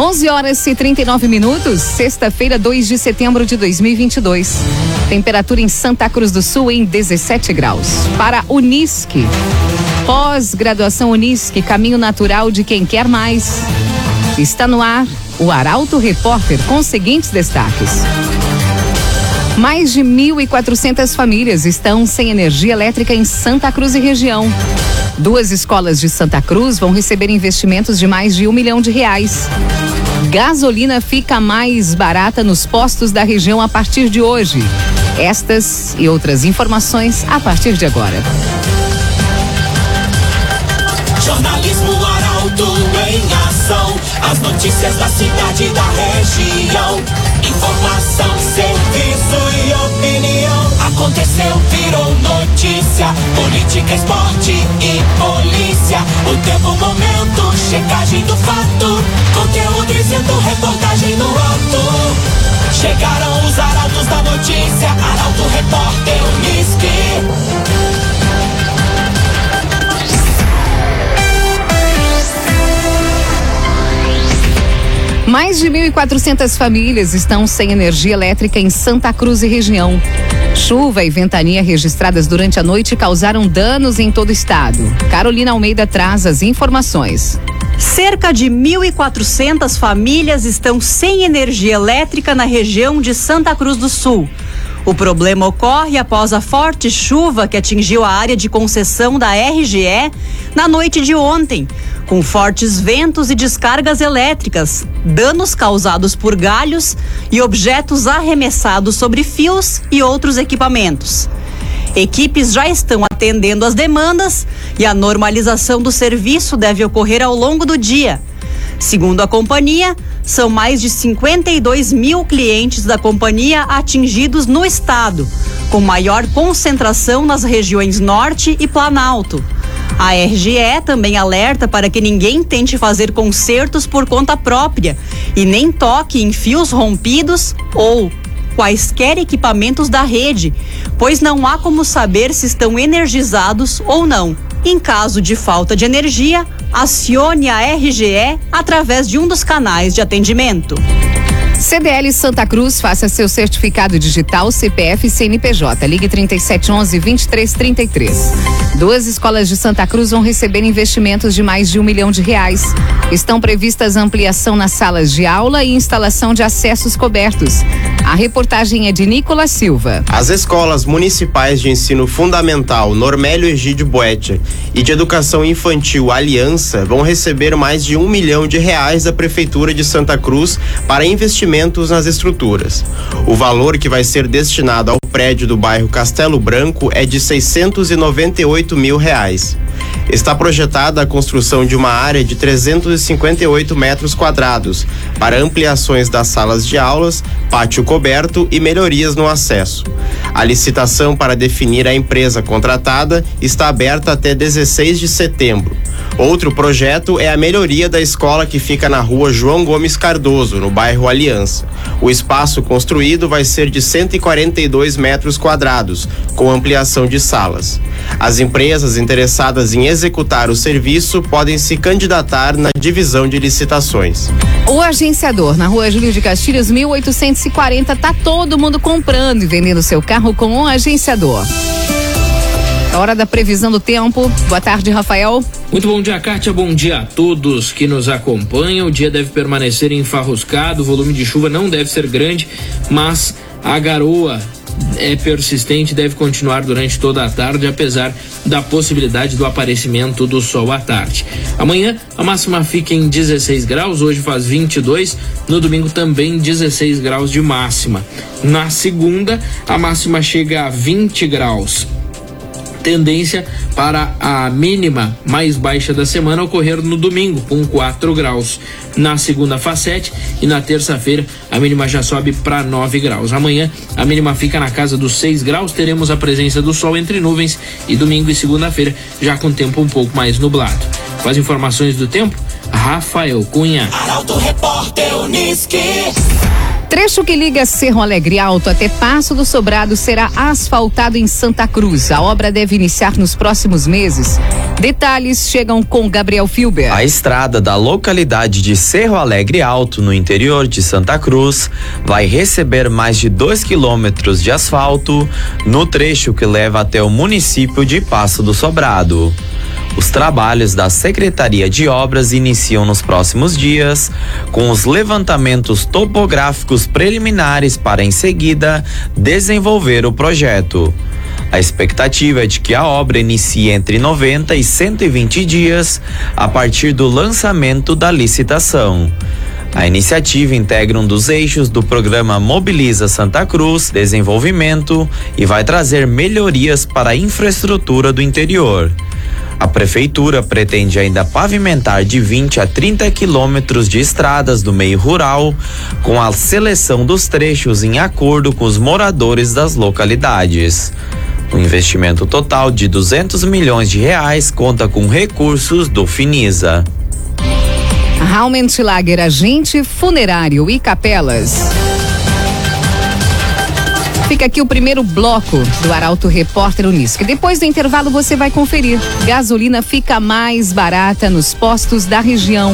11 horas e 39 minutos, sexta-feira, 2 de setembro de 2022. Temperatura em Santa Cruz do Sul em 17 graus. Para Unisque. Pós-graduação Unisque, caminho natural de quem quer mais. Está no ar o Arauto Repórter com os seguintes destaques. Mais de 1.400 famílias estão sem energia elétrica em Santa Cruz e região. Duas escolas de Santa Cruz vão receber investimentos de mais de um milhão de reais. Gasolina fica mais barata nos postos da região a partir de hoje. Estas e outras informações a partir de agora. Jornalismo Arauto em ação. As notícias da cidade e da região. Informação, notícia. Política, esporte e polícia. O tempo, momento, checagem do fato. Conteúdo dizendo, reportagem no ato. Chegaram os arautos da notícia. Arauto, repórter, Unisque. Mais de 1.400 famílias estão sem energia elétrica em Santa Cruz e região. Chuva e ventania registradas durante a noite causaram danos em todo o estado. Carolina Almeida traz as informações. Cerca de 1.400 famílias estão sem energia elétrica na região de Santa Cruz do Sul. O problema ocorre após a forte chuva que atingiu a área de concessão da RGE na noite de ontem, com fortes ventos e descargas elétricas, danos causados por galhos e objetos arremessados sobre fios e outros equipamentos. Equipes já estão atendendo as demandas e a normalização do serviço deve ocorrer ao longo do dia. Segundo a companhia, são mais de 52 mil clientes da companhia atingidos no estado, com maior concentração nas regiões Norte e Planalto. A RGE também alerta para que ninguém tente fazer consertos por conta própria e nem toque em fios rompidos ou quaisquer equipamentos da rede, pois não há como saber se estão energizados ou não. Em caso de falta de energia, acione a RGE através de um dos canais de atendimento. CDL Santa Cruz, faça seu certificado digital CPF CNPJ. Ligue 3711 2333. Duas escolas de Santa Cruz vão receber investimentos de mais de um milhão de reais. Estão previstas ampliação nas salas de aula e instalação de acessos cobertos. A reportagem é de Nicolas Silva. As escolas municipais de ensino fundamental Normélio Egídio Boetia e de educação infantil Aliança vão receber mais de um milhão de reais da Prefeitura de Santa Cruz para investimentos nas estruturas. O valor que vai ser destinado ao prédio do bairro Castelo Branco é de 698 mil reais. Está projetada a construção de uma área de 358 metros quadrados para ampliações das salas de aulas, pátio coberto e melhorias no acesso. A licitação para definir a empresa contratada está aberta até 16 de setembro. Outro projeto é a melhoria da escola que fica na rua João Gomes Cardoso, no bairro Aliança. O espaço construído vai ser de 142 metros quadrados, com ampliação de salas. As empresas interessadas em executar o serviço podem se candidatar na divisão de licitações. O agenciador na rua Júlio de Castilhos, 1840, tá todo mundo comprando e vendendo seu carro com um agenciador. Hora da previsão do tempo. Boa tarde, Rafael. Muito bom dia, Kátia. Bom dia a todos que nos acompanham. O dia deve permanecer enfarruscado, o volume de chuva não deve ser grande, mas a garoa é persistente deve continuar durante toda a tarde, apesar da possibilidade do aparecimento do sol à tarde. Amanhã a máxima fica em 16 graus, hoje faz 22, no domingo também 16 graus de máxima. Na segunda, a máxima chega a 20 graus tendência para a mínima mais baixa da semana ocorrer no domingo, com 4 graus. Na segunda faz 7 e na terça-feira a mínima já sobe para 9 graus. Amanhã a mínima fica na casa dos 6 graus, teremos a presença do sol entre nuvens e domingo e segunda-feira já com tempo um pouco mais nublado. Com as informações do tempo, Rafael Cunha. Arauto Repórter Uniski. Trecho que liga Cerro Alegre Alto até Passo do Sobrado será asfaltado em Santa Cruz. A obra deve iniciar nos próximos meses. Detalhes chegam com Gabriel Filber. A estrada da localidade de Cerro Alegre Alto, no interior de Santa Cruz, vai receber mais de 2 quilômetros de asfalto no trecho que leva até o município de Passo do Sobrado. Os trabalhos da Secretaria de Obras iniciam nos próximos dias, com os levantamentos topográficos preliminares para em seguida desenvolver o projeto. A expectativa é de que a obra inicie entre 90 e 120 dias a partir do lançamento da licitação. A iniciativa integra um dos eixos do programa Mobiliza Santa Cruz Desenvolvimento e vai trazer melhorias para a infraestrutura do interior. A prefeitura pretende ainda pavimentar de 20 a 30 quilômetros de estradas do meio rural, com a seleção dos trechos em acordo com os moradores das localidades. O investimento total de 200 milhões de reais conta com recursos do Finisa. Raumentlager, agente funerário e capelas. Fica aqui o primeiro bloco do Arauto Repórter Unisque. Depois do intervalo você vai conferir. Gasolina fica mais barata nos postos da região.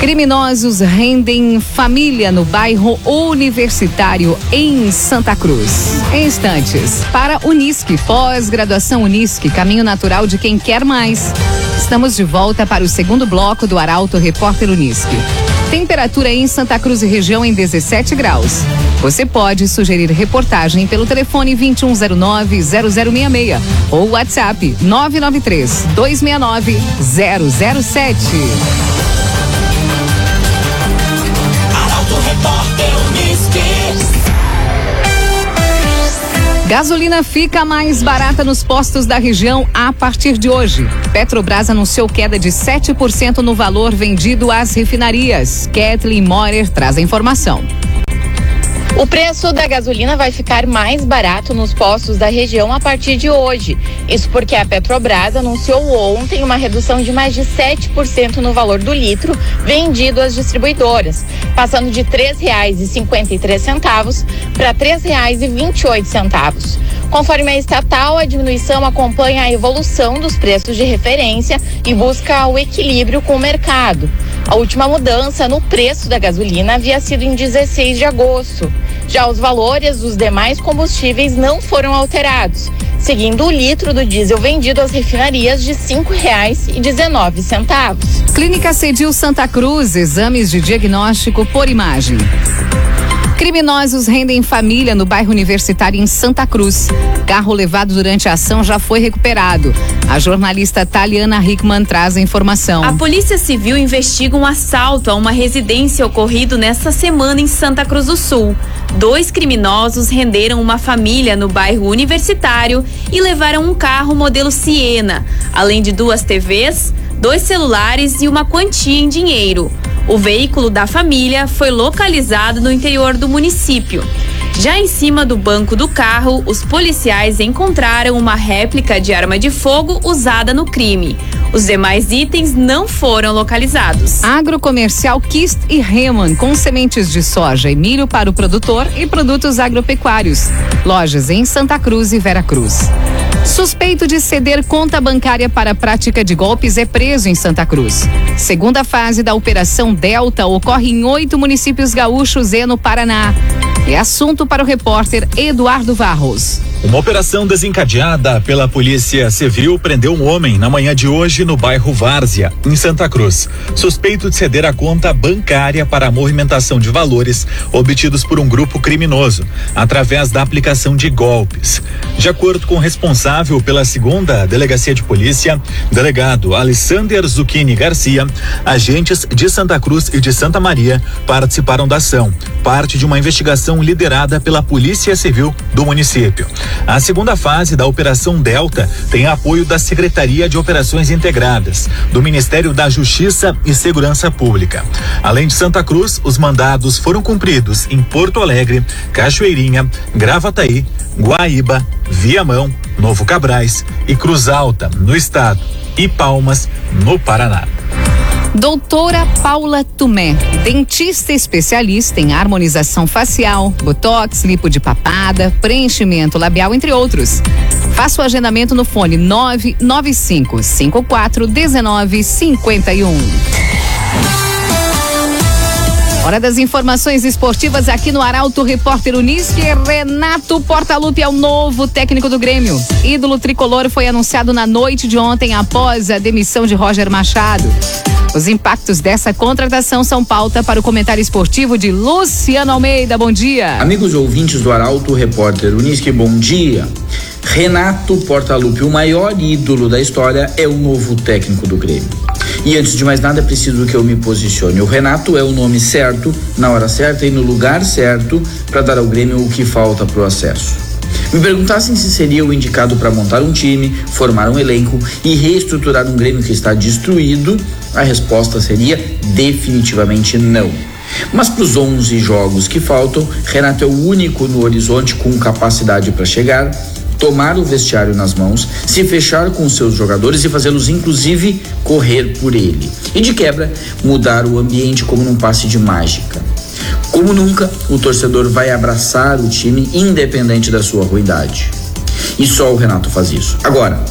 Criminosos rendem família no bairro Universitário em Santa Cruz. Em instantes, para Unisque, pós-graduação Unisque, caminho natural de quem quer mais. Estamos de volta para o segundo bloco do Arauto Repórter Unisque. Temperatura em Santa Cruz e região em 17 graus. Você pode sugerir reportagem pelo telefone 2109-0066 ou WhatsApp 993-269-007. Arauto Repórter Unisque. Gasolina fica mais barata nos postos da região a partir de hoje. Petrobras anunciou queda de 7% no valor vendido às refinarias. Kathleen Morer traz a informação. O preço da gasolina vai ficar mais barato nos postos da região a partir de hoje. Isso porque a Petrobras anunciou ontem uma redução de mais de 7% no valor do litro vendido às distribuidoras, passando de R$ 3,53 para R$ 3,28. Conforme a estatal, a diminuição acompanha a evolução dos preços de referência e busca o equilíbrio com o mercado. A última mudança no preço da gasolina havia sido em 16 de agosto. Já os valores dos demais combustíveis não foram alterados, seguindo o litro do diesel vendido às refinarias de R$ 5,19. Clínica Cedil Santa Cruz, exames de diagnóstico por imagem. Criminosos rendem família no bairro Universitário em Santa Cruz. Carro levado durante a ação já foi recuperado. A jornalista Taliana Hickman traz a informação. A Polícia Civil investiga um assalto a uma residência ocorrido nesta semana em Santa Cruz do Sul. Dois criminosos renderam uma família no bairro Universitário e levaram um carro modelo Siena, além de duas TVs, dois celulares e uma quantia em dinheiro. O veículo da família foi localizado no interior do município. Já em cima do banco do carro, os policiais encontraram uma réplica de arma de fogo usada no crime. Os demais itens não foram localizados. Agrocomercial Kist e Reman, com sementes de soja e milho para o produtor e produtos agropecuários. Lojas em Santa Cruz e Vera Cruz. Suspeito de ceder conta bancária para prática de golpes é preso em Santa Cruz. Segunda fase da Operação Delta ocorre em oito municípios gaúchos e no Paraná. É assunto para o repórter Eduardo Varros. Uma operação desencadeada pela Polícia Civil prendeu um homem na manhã de hoje no bairro Várzea, em Santa Cruz, suspeito de ceder a conta bancária para a movimentação de valores obtidos por um grupo criminoso, através da aplicação de golpes. De acordo com o responsável pela segunda delegacia de polícia, delegado Alessander Zucchini Garcia, agentes de Santa Cruz e de Santa Maria participaram da ação, parte de uma investigação liderada pela Polícia Civil do município. A segunda fase da Operação Delta tem apoio da Secretaria de Operações Integradas, do Ministério da Justiça e Segurança Pública. Além de Santa Cruz, os mandados foram cumpridos em Porto Alegre, Cachoeirinha, Gravataí, Guaíba, Viamão, Novo Cabrais e Cruz Alta, no estado, e Palmas, no Paraná. Doutora Paula Tumé, dentista especialista em harmonização facial, botox, lipo de papada, preenchimento labial, entre outros. Faça o agendamento no fone 995 54 19 51. Hora das informações esportivas aqui no Arauto Repórter Unisque. Renato Portaluppi é o novo técnico do Grêmio. Ídolo tricolor foi anunciado na noite de ontem após a demissão de Roger Machado. Os impactos dessa contratação são pauta para o comentário esportivo de Luciano Almeida. Bom dia. Amigos ouvintes do Arauto Repórter Unisque, bom dia. Renato Portaluppi, o maior ídolo da história, é o novo técnico do Grêmio. E antes de mais nada, é preciso que eu me posicione. O Renato é o nome certo, na hora certa e no lugar certo para dar ao Grêmio o que falta para o acesso. Me perguntassem se seria o indicado para montar um time, formar um elenco e reestruturar um Grêmio que está destruído, a resposta seria definitivamente não. Mas para os 11 jogos que faltam, Renato é o único no horizonte com capacidade para chegar, tomar o vestiário nas mãos, se fechar com seus jogadores e fazê-los inclusive correr por ele. E de quebra, mudar o ambiente como num passe de mágica. Como nunca, o torcedor vai abraçar o time independente da sua ruindade. E só o Renato faz isso. Agora,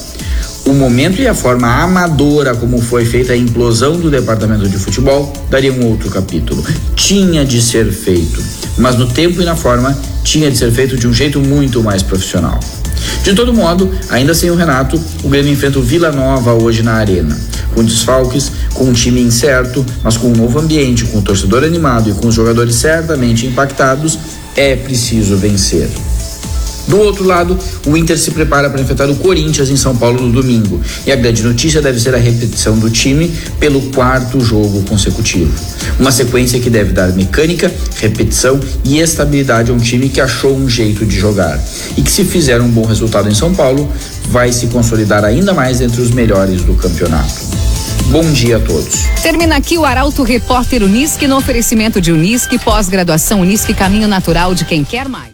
o momento e a forma amadora como foi feita a implosão do departamento de futebol daria um outro capítulo. Tinha de ser feito, mas no tempo e na forma tinha de ser feito de um jeito muito mais profissional. De todo modo, ainda sem o Renato, o Grêmio enfrenta o Vila Nova hoje na Arena. Com desfalques, com um time incerto, mas com um novo ambiente, com o torcedor animado e com os jogadores certamente impactados, é preciso vencer. Do outro lado, o Inter se prepara para enfrentar o Corinthians em São Paulo no domingo. E a grande notícia deve ser a repetição do time pelo quarto jogo consecutivo. Uma sequência que deve dar mecânica, repetição e estabilidade a um time que achou um jeito de jogar. E que, se fizer um bom resultado em São Paulo, vai se consolidar ainda mais entre os melhores do campeonato. Bom dia a todos. Termina aqui o Arauto Repórter Unisque no oferecimento de Unisque, pós-graduação Unisque, caminho natural de quem quer mais.